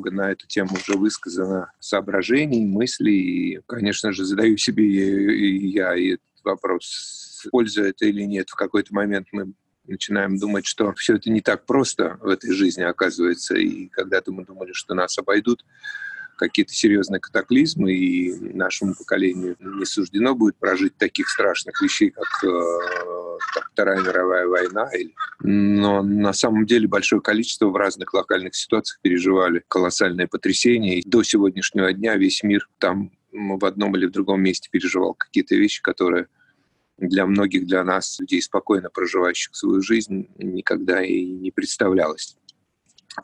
Много на эту тему уже высказано соображений, мыслей. И, конечно же, задаю себе и я и этот вопрос, польза это или нет. В какой-то момент мы начинаем думать, что все это не так просто в этой жизни оказывается. И когда-то мы думали, что нас обойдут какие-то серьезные катаклизмы, и нашему поколению не суждено будет прожить таких страшных вещей, как, э, как Вторая мировая война. Но на самом деле большое количество в разных локальных ситуациях переживали колоссальное потрясение. И до сегодняшнего дня весь мир там в одном или в другом месте переживал какие-то вещи, которые для многих, для нас, людей, спокойно проживающих свою жизнь, никогда и не представлялось.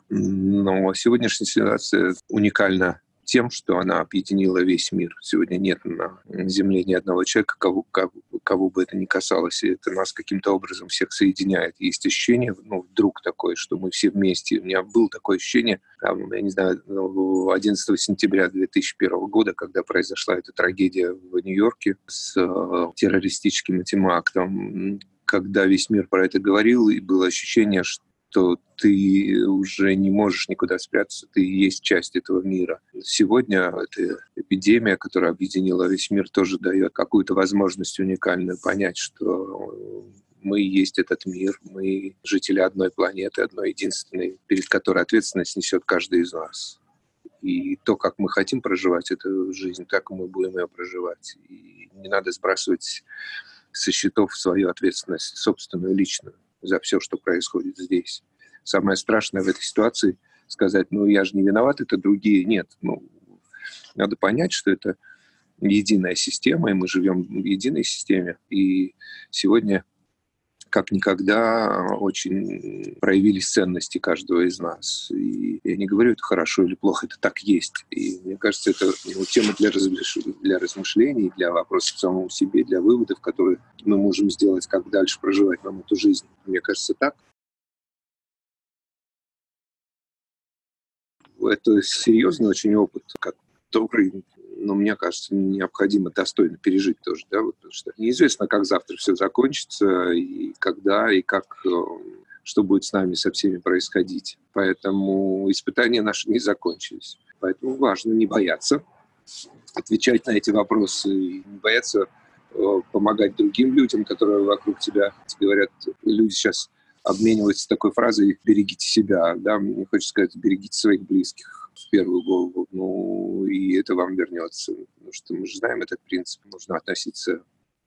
Но сегодняшняя ситуация уникальна тем, что она объединила весь мир. Сегодня нет на Земле ни одного человека, кого, кого, кого бы это ни касалось, и это нас каким-то образом всех соединяет. Есть ощущение, ну, вдруг такое, что мы все вместе. У меня было такое ощущение, там, я не знаю, 11 ну, сентября 2001 года, когда произошла эта трагедия в Нью-Йорке с э, террористическим этим актом, когда весь мир про это говорил, и было ощущение, что что ты уже не можешь никуда спрятаться, ты есть часть этого мира. Сегодня эта эпидемия, которая объединила весь мир, тоже дает какую-то возможность уникальную понять, что мы есть этот мир, мы жители одной планеты, одной единственной, перед которой ответственность несет каждый из нас. И то, как мы хотим проживать эту жизнь, так мы будем ее проживать. И не надо сбрасывать со счетов свою ответственность, собственную, личную за все, что происходит здесь. Самое страшное в этой ситуации сказать, ну я же не виноват, это другие. Нет, ну надо понять, что это единая система, и мы живем в единой системе. И сегодня как никогда очень проявились ценности каждого из нас. И я не говорю, это хорошо или плохо, это так есть. И мне кажется, это ну, тема для, размыш... для размышлений, для вопросов самому себе, для выводов, которые мы можем сделать, как дальше проживать нам эту жизнь. Мне кажется, так. Это серьезный очень опыт, как добрый но мне кажется, необходимо достойно пережить тоже, да, вот, потому что неизвестно, как завтра все закончится, и когда, и как, э, что будет с нами со всеми происходить. Поэтому испытания наши не закончились. Поэтому важно не бояться отвечать на эти вопросы, не бояться э, помогать другим людям, которые вокруг тебя. Говорят, люди сейчас обмениваются такой фразой «берегите себя». Да? Мне хочется сказать «берегите своих близких» в первую голову, ну, и это вам вернется. Потому что мы же знаем этот принцип. Нужно относиться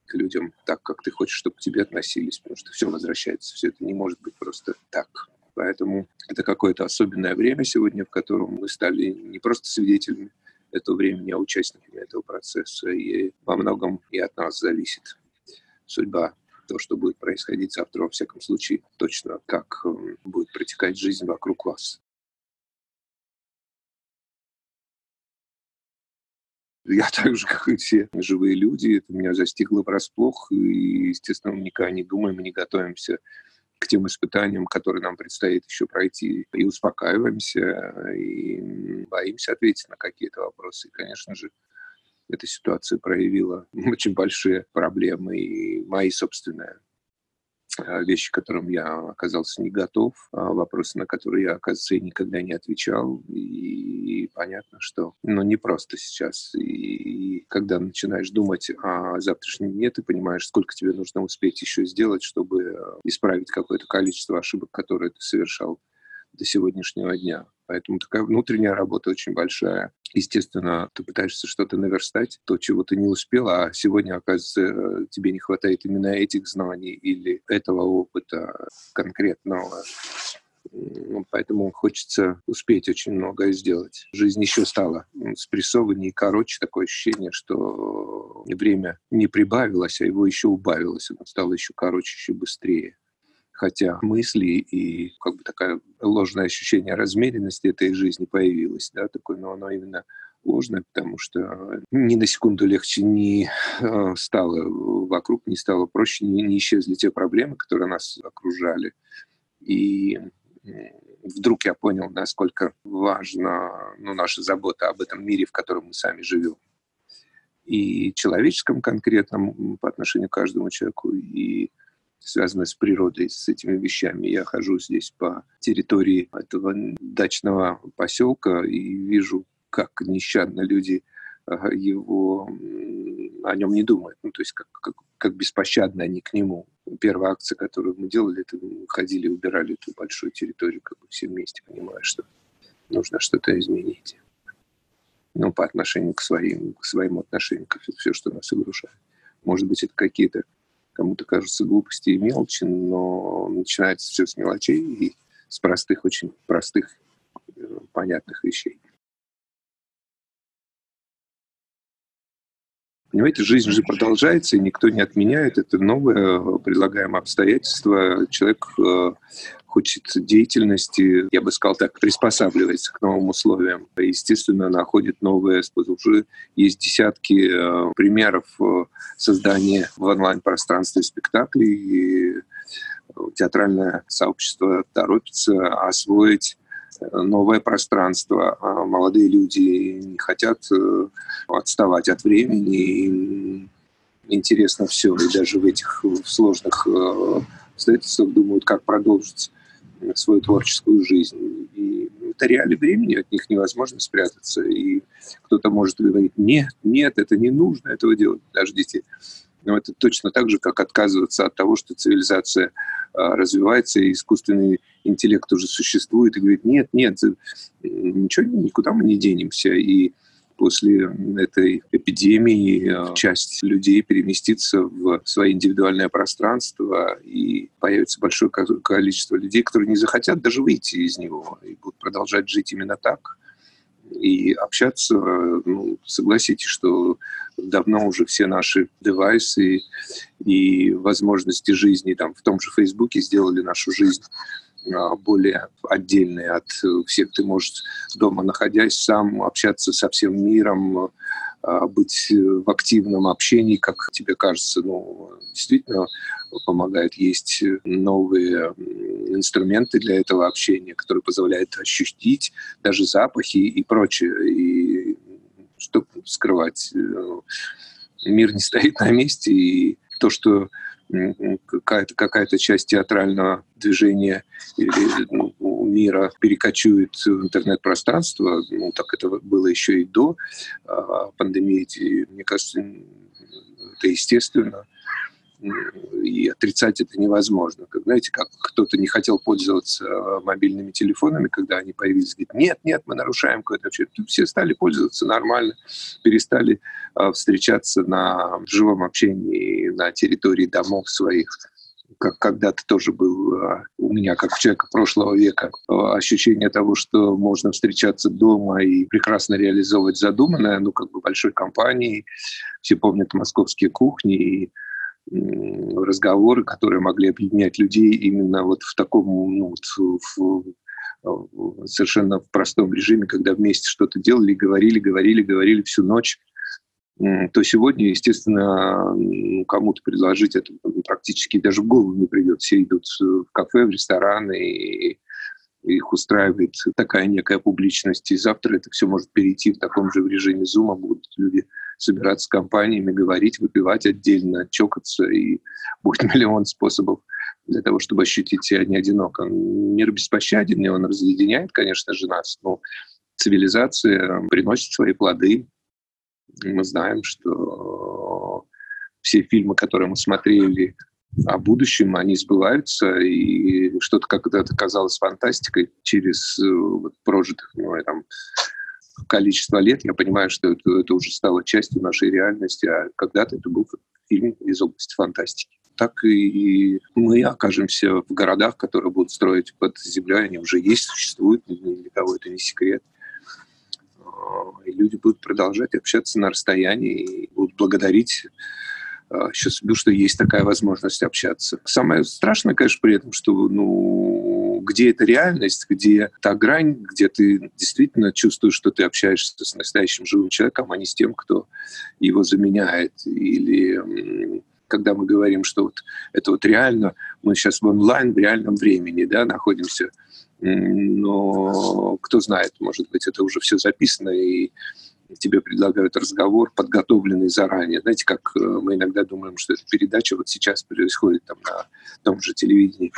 к людям так, как ты хочешь, чтобы к тебе относились, потому что все возвращается, все это не может быть просто так. Поэтому это какое-то особенное время сегодня, в котором мы стали не просто свидетелями этого времени, а участниками этого процесса. И во многом и от нас зависит судьба то, что будет происходить завтра, во всяком случае, точно как будет протекать жизнь вокруг вас. Я так же, как и все живые люди, это меня застигло врасплох, и, естественно, мы никогда не думаем и не готовимся к тем испытаниям, которые нам предстоит еще пройти, и успокаиваемся, и боимся ответить на какие-то вопросы. И, конечно же, эта ситуация проявила очень большие проблемы, и мои собственные вещи, к которым я оказался не готов, а, вопросы, на которые я, оказывается, и никогда не отвечал. И, понятно, что ну, не просто сейчас. И, когда начинаешь думать о завтрашнем дне, ты понимаешь, сколько тебе нужно успеть еще сделать, чтобы а, исправить какое-то количество ошибок, которые ты совершал до сегодняшнего дня. Поэтому такая внутренняя работа очень большая. Естественно, ты пытаешься что-то наверстать, то, чего ты не успел, а сегодня, оказывается, тебе не хватает именно этих знаний или этого опыта конкретного. Ну, поэтому хочется успеть очень многое сделать. Жизнь еще стала спрессованнее и короче. Такое ощущение, что время не прибавилось, а его еще убавилось. Оно стало еще короче, еще быстрее хотя мысли и как бы такое ложное ощущение размеренности этой жизни появилось, да, такое, но оно именно ложное, потому что ни на секунду легче не э, стало вокруг, не стало проще, не, не исчезли те проблемы, которые нас окружали. И вдруг я понял, насколько важна ну, наша забота об этом мире, в котором мы сами живем. И человеческом конкретном по отношению к каждому человеку, и связанное с природой, с этими вещами. Я хожу здесь по территории этого дачного поселка и вижу, как нещадно люди его о нем не думают. Ну, то есть как, как, как беспощадно они к нему. Первая акция, которую мы делали, это мы ходили, убирали эту большую территорию как бы все вместе, понимая, что нужно что-то изменить. Ну, по отношению к своим, к своим отношениям, к все, что нас огрушает. Может быть, это какие-то кому-то кажутся глупости и мелочи, но начинается все с мелочей и с простых, очень простых, э, понятных вещей. Понимаете, жизнь же продолжается, и никто не отменяет. Это новое э, предлагаемое обстоятельство. Человек э, хочет деятельности, я бы сказал так, приспосабливается к новым условиям. Естественно, находит новые способы. Уже есть десятки э, примеров создания в онлайн-пространстве спектаклей, и театральное сообщество торопится освоить новое пространство. А молодые люди не хотят э, отставать от времени, им интересно все. И даже в этих сложных э, обстоятельствах думают, как продолжить свою творческую жизнь. И это реалии времени, от них невозможно спрятаться. И кто-то может говорить, нет, нет, это не нужно этого делать. Подождите, но это точно так же, как отказываться от того, что цивилизация а, развивается, и искусственный интеллект уже существует, и говорит, нет, нет, ничего, никуда мы не денемся. И после этой эпидемии а, часть людей переместится в свое индивидуальное пространство, и появится большое количество людей, которые не захотят даже выйти из него, и будут продолжать жить именно так и общаться. Ну, согласитесь, что давно уже все наши девайсы и возможности жизни там, в том же Фейсбуке сделали нашу жизнь а, более отдельной от всех. Ты можешь дома, находясь сам, общаться со всем миром, а, быть в активном общении, как тебе кажется, ну, действительно помогает. Есть новые инструменты для этого общения, которые позволяют ощутить даже запахи и прочее. И что скрывать? Э, мир не стоит на месте, и то, что какая-то какая часть театрального движения ну, мира перекочует в интернет-пространство, ну, так это было еще и до э, пандемии, мне кажется, это естественно и отрицать это невозможно. Как, знаете, как кто-то не хотел пользоваться э, мобильными телефонами, когда они появились, говорит, нет, нет, мы нарушаем какое-то вообще. Все стали пользоваться нормально, перестали э, встречаться на живом общении на территории домов своих как когда-то тоже был э, у меня, как у человека прошлого века, ощущение того, что можно встречаться дома и прекрасно реализовывать задуманное, ну, как бы большой компанией. Все помнят московские кухни и разговоры, которые могли объединять людей именно вот в таком, ну, в, в, совершенно в простом режиме, когда вместе что-то делали, говорили, говорили, говорили всю ночь, то сегодня, естественно, кому-то предложить это практически даже в голову не придет. Все идут в кафе, в рестораны, и их устраивает такая некая публичность. И завтра это все может перейти в таком же режиме зума, будут люди собираться с компаниями, говорить, выпивать отдельно, чокаться, и будет миллион способов для того, чтобы ощутить себя не одиноко. Мир беспощаден, и он разъединяет, конечно же, нас, но цивилизация приносит свои плоды. Мы знаем, что все фильмы, которые мы смотрели о будущем, они сбываются, и что-то когда-то казалось фантастикой через э, вот, прожитых ну, там, количество лет, я понимаю, что это, это уже стало частью нашей реальности, а когда-то это был фильм из области фантастики. Так и мы окажемся в городах, которые будут строить под землей, они уже есть, существуют, для кого это не секрет. А, и люди будут продолжать общаться на расстоянии и будут благодарить счастливы, что есть такая возможность общаться. Самое страшное, конечно, при этом, что ну, где эта реальность, где та грань, где ты действительно чувствуешь, что ты общаешься с настоящим живым человеком, а не с тем, кто его заменяет. Или когда мы говорим, что вот это вот реально, мы сейчас в онлайн, в реальном времени да, находимся, но кто знает, может быть, это уже все записано, и тебе предлагают разговор, подготовленный заранее. Знаете, как э, мы иногда думаем, что эта передача вот сейчас происходит там на том же телевидении,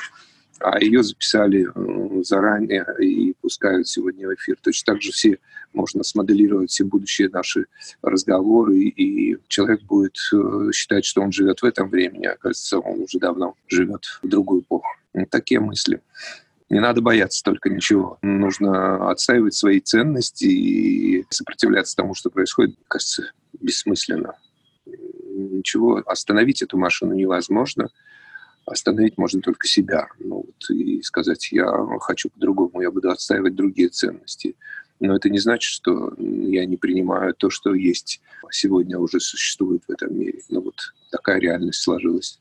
а ее записали э, заранее и пускают сегодня в эфир. Точно так же все можно смоделировать все будущие наши разговоры, и человек будет э, считать, что он живет в этом времени, а оказывается, он уже давно живет в другую эпоху. Такие мысли. Не надо бояться только ничего. Нужно отстаивать свои ценности и сопротивляться тому, что происходит, кажется, бессмысленно. Ничего, остановить эту машину невозможно. Остановить можно только себя. Ну, вот, и сказать, я хочу по-другому, я буду отстаивать другие ценности. Но это не значит, что я не принимаю то, что есть сегодня уже существует в этом мире. Но вот такая реальность сложилась.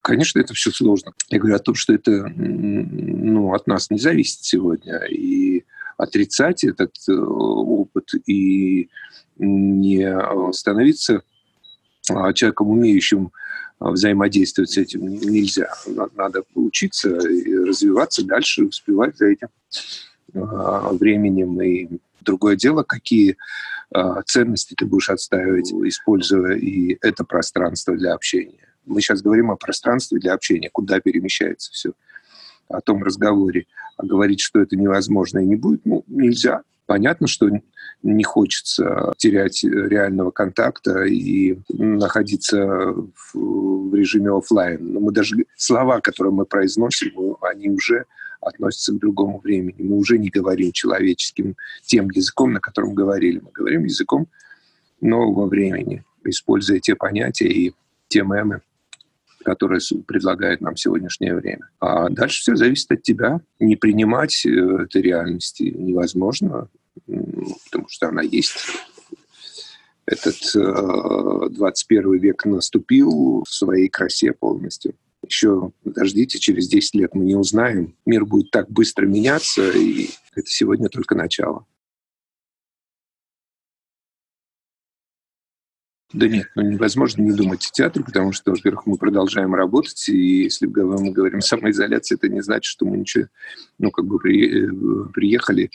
Конечно, это все сложно. Я говорю о том, что это ну, от нас не зависит сегодня. И отрицать этот э, опыт и не становиться а, человеком, умеющим взаимодействовать с этим нельзя. Надо учиться развиваться дальше, успевать за этим а, временем. И другое дело, какие а, ценности ты будешь отстаивать, используя и это пространство для общения. Мы сейчас говорим о пространстве для общения, куда перемещается все, о том разговоре. А говорить, что это невозможно и не будет, ну, нельзя. Понятно, что не хочется терять реального контакта и находиться в, в режиме офлайн. Но мы даже слова, которые мы произносим, они уже относятся к другому времени. Мы уже не говорим человеческим тем языком, на котором говорили. Мы говорим языком нового времени, используя те понятия и те мемы, которое предлагает нам сегодняшнее время. А дальше все зависит от тебя. Не принимать э, этой реальности невозможно, потому что она есть. Этот 21 э, век наступил в своей красе полностью. Еще подождите, через 10 лет мы не узнаем. Мир будет так быстро меняться, и это сегодня только начало. Да нет, ну невозможно не думать о театре, потому что, во-первых, мы продолжаем работать, и если мы говорим самоизоляция, это не значит, что мы ничего, ну, как бы при, э, приехали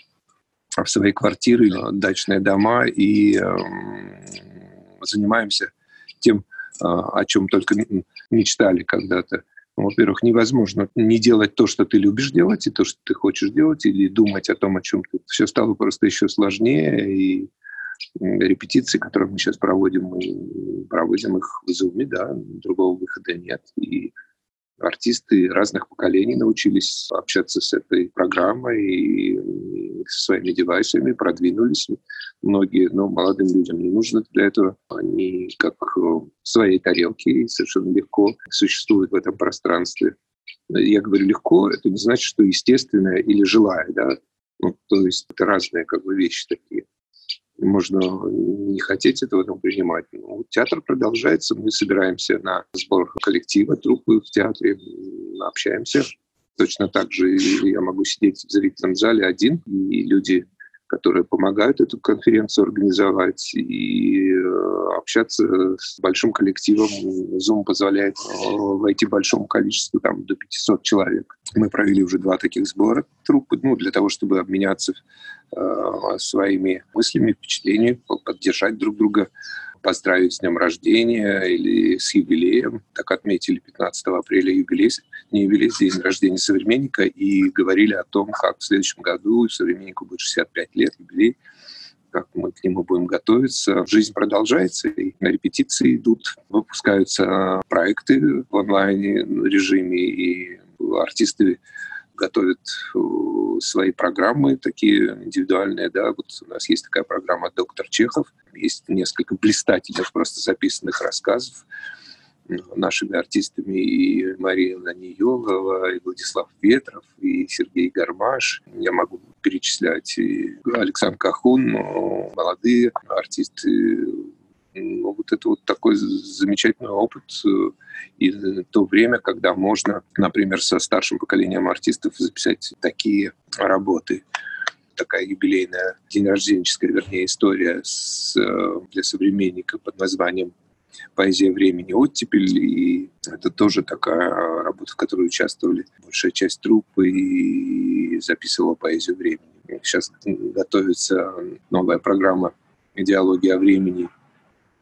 в свои квартиры, дачные дома и э, занимаемся тем, о чем только мечтали когда-то. Во-первых, невозможно не делать то, что ты любишь делать, и то, что ты хочешь делать, или думать о том, о чем ты. Все стало просто еще сложнее, и репетиции, которые мы сейчас проводим, мы проводим их в Zoom, да, другого выхода нет. И артисты разных поколений научились общаться с этой программой и со своими девайсами, продвинулись. Многие, но молодым людям не нужно для этого. Они как в своей тарелке совершенно легко существуют в этом пространстве. Я говорю легко, это не значит, что естественное или желая, да. Ну, то есть это разные как бы вещи такие можно не хотеть этого, но принимать. Ну, театр продолжается, мы собираемся на сбор коллектива, труппы в театре, общаемся. Точно так же я могу сидеть в зрительном зале один, и люди которые помогают эту конференцию организовать и э, общаться с большим коллективом. Zoom позволяет э, войти большому количеству, там, до 500 человек. Мы провели уже два таких сбора труппы, ну, для того, чтобы обменяться своими мыслями, впечатлениями, поддержать друг друга поздравить с днем рождения или с юбилеем. Так отметили 15 апреля юбилей, не юбилей, день рождения современника, и говорили о том, как в следующем году современнику будет 65 лет, юбилей, как мы к нему будем готовиться. Жизнь продолжается, и на репетиции идут, выпускаются проекты в онлайн-режиме, и артисты готовят э, свои программы такие индивидуальные, да, вот у нас есть такая программа «Доктор Чехов», есть несколько блистательных просто записанных рассказов нашими артистами. И Мария Наниелова, и Владислав Ветров, и Сергей Гармаш. Я могу перечислять и Александр Кахун, молодые артисты ну, вот это вот такой замечательный опыт э, и то время, когда можно, например, со старшим поколением артистов записать такие работы такая юбилейная, день рожденческая, вернее, история с, э, для современника под названием «Поэзия времени. Оттепель». И это тоже такая работа, в которой участвовали большая часть труппы и записывала поэзию времени. Сейчас готовится новая программа «Идеология времени»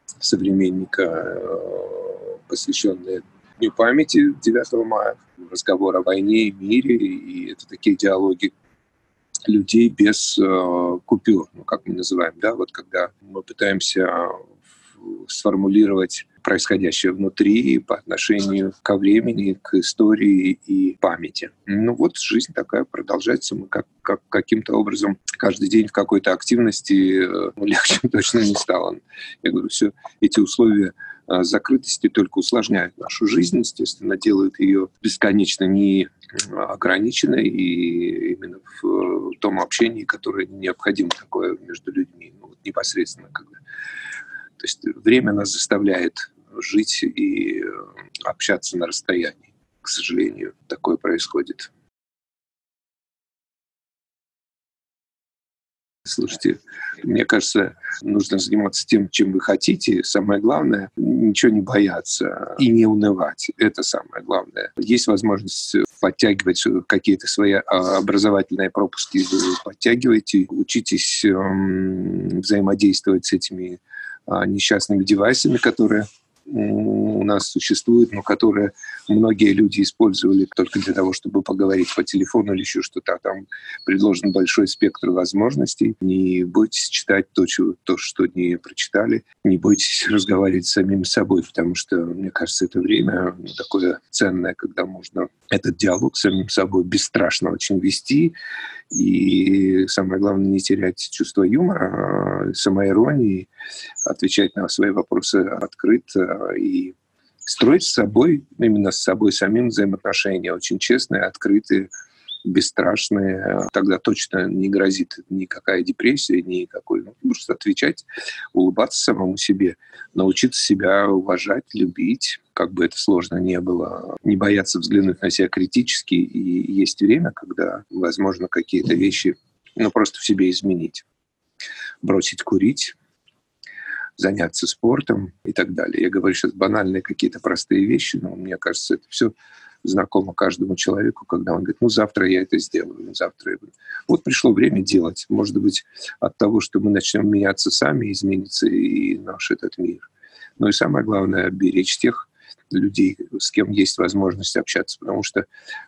современника, э, посвященная Дню памяти 9 мая, разговор о войне и мире, и это такие диалоги людей без э, купюр, ну, как мы называем, да, вот когда мы пытаемся сформулировать происходящее внутри по отношению ко времени, к истории и памяти. Ну вот жизнь такая продолжается. Мы как, как каким-то образом каждый день в какой-то активности э, ну, легче точно не стало. Я говорю, все эти условия э, закрытости только усложняют нашу жизнь, естественно, делают ее бесконечно не ограниченной и именно в том общении, которое необходимо такое между людьми, ну, непосредственно когда то есть время нас заставляет жить и э, общаться на расстоянии. К сожалению, такое происходит. Слушайте, мне кажется, нужно заниматься тем, чем вы хотите. Самое главное — ничего не бояться и не унывать. Это самое главное. Есть возможность подтягивать какие-то свои а, образовательные пропуски, вы подтягиваете, учитесь эм, взаимодействовать с этими а, несчастными девайсами, которые у нас существуют, но которые многие люди использовали только для того, чтобы поговорить по телефону или еще что-то. А там предложен большой спектр возможностей. Не бойтесь читать то, что, то, что не прочитали. Не бойтесь разговаривать с самим собой, потому что, мне кажется, это время такое ценное, когда можно этот диалог с самим собой бесстрашно очень вести. И самое главное, не терять чувство юмора, а самоиронии, отвечать на свои вопросы открыто и строить с собой, именно с собой самим взаимоотношения очень честные, открытые, бесстрашные, тогда точно не грозит никакая депрессия, никакой. Ну, просто отвечать, улыбаться самому себе, научиться себя уважать, любить, как бы это сложно не было, не бояться взглянуть на себя критически. И есть время, когда, возможно, какие-то вещи ну, просто в себе изменить. Бросить курить, заняться спортом и так далее. Я говорю сейчас банальные какие-то простые вещи, но мне кажется, это все знакомо каждому человеку, когда он говорит, ну, завтра я это сделаю, ну, завтра я... Вот пришло время делать. Может быть, от того, что мы начнем меняться сами, изменится и наш этот мир. Но и самое главное, беречь тех людей, с кем есть возможность общаться, потому что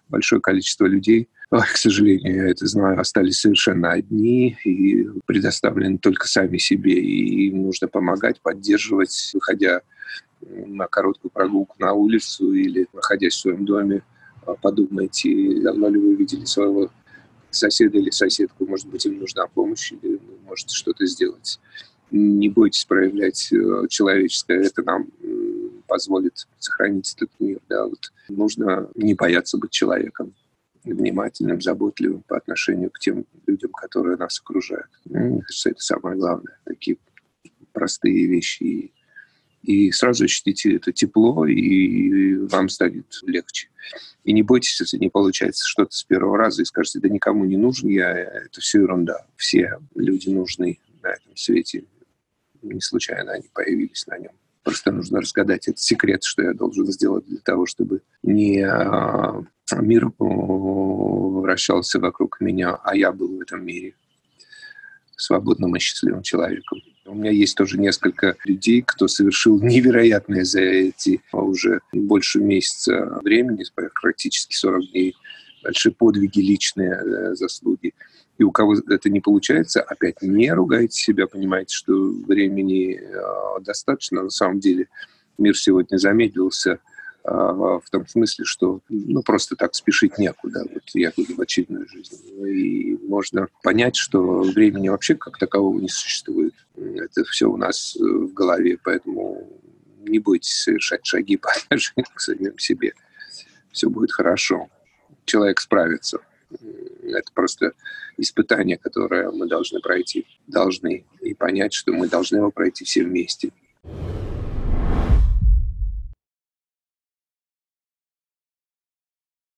большое количество людей к сожалению, я это знаю, остались совершенно одни и предоставлены только сами себе. И им нужно помогать, поддерживать, выходя на короткую прогулку на улицу или находясь в своем доме, а, подумайте, давно ли вы видели своего соседа или соседку, может быть, им нужна помощь, или вы можете что-то сделать. Не бойтесь проявлять э, человеческое, это нам позволит сохранить этот мир. Да, вот нужно не бояться быть человеком внимательным, заботливым по отношению к тем людям, которые нас окружают. Мне кажется, это самое главное. Такие простые вещи. И сразу ощутите это тепло, и вам станет легче. И не бойтесь, если не получается что-то с первого раза, и скажете, да никому не нужен я, это все ерунда. Все люди нужны на этом свете. Не случайно они появились на нем. Просто нужно разгадать этот секрет, что я должен сделать для того, чтобы не а, мир вращался вокруг меня, а я был в этом мире свободным и счастливым человеком. У меня есть тоже несколько людей, кто совершил невероятные за эти уже больше месяца времени, практически 40 дней, большие подвиги, личные э, заслуги. И у кого это не получается, опять не ругайте себя, понимаете, что времени э, достаточно. На самом деле мир сегодня замедлился э, в том смысле, что ну, просто так спешить некуда. Вот я говорю в очередной жизни. И можно понять, что времени вообще как такового не существует. Это все у нас э, в голове, поэтому не бойтесь совершать шаги по отношению к самим себе. Все будет хорошо. Человек справится. Это просто испытание, которое мы должны пройти. Должны. И понять, что мы должны его пройти все вместе.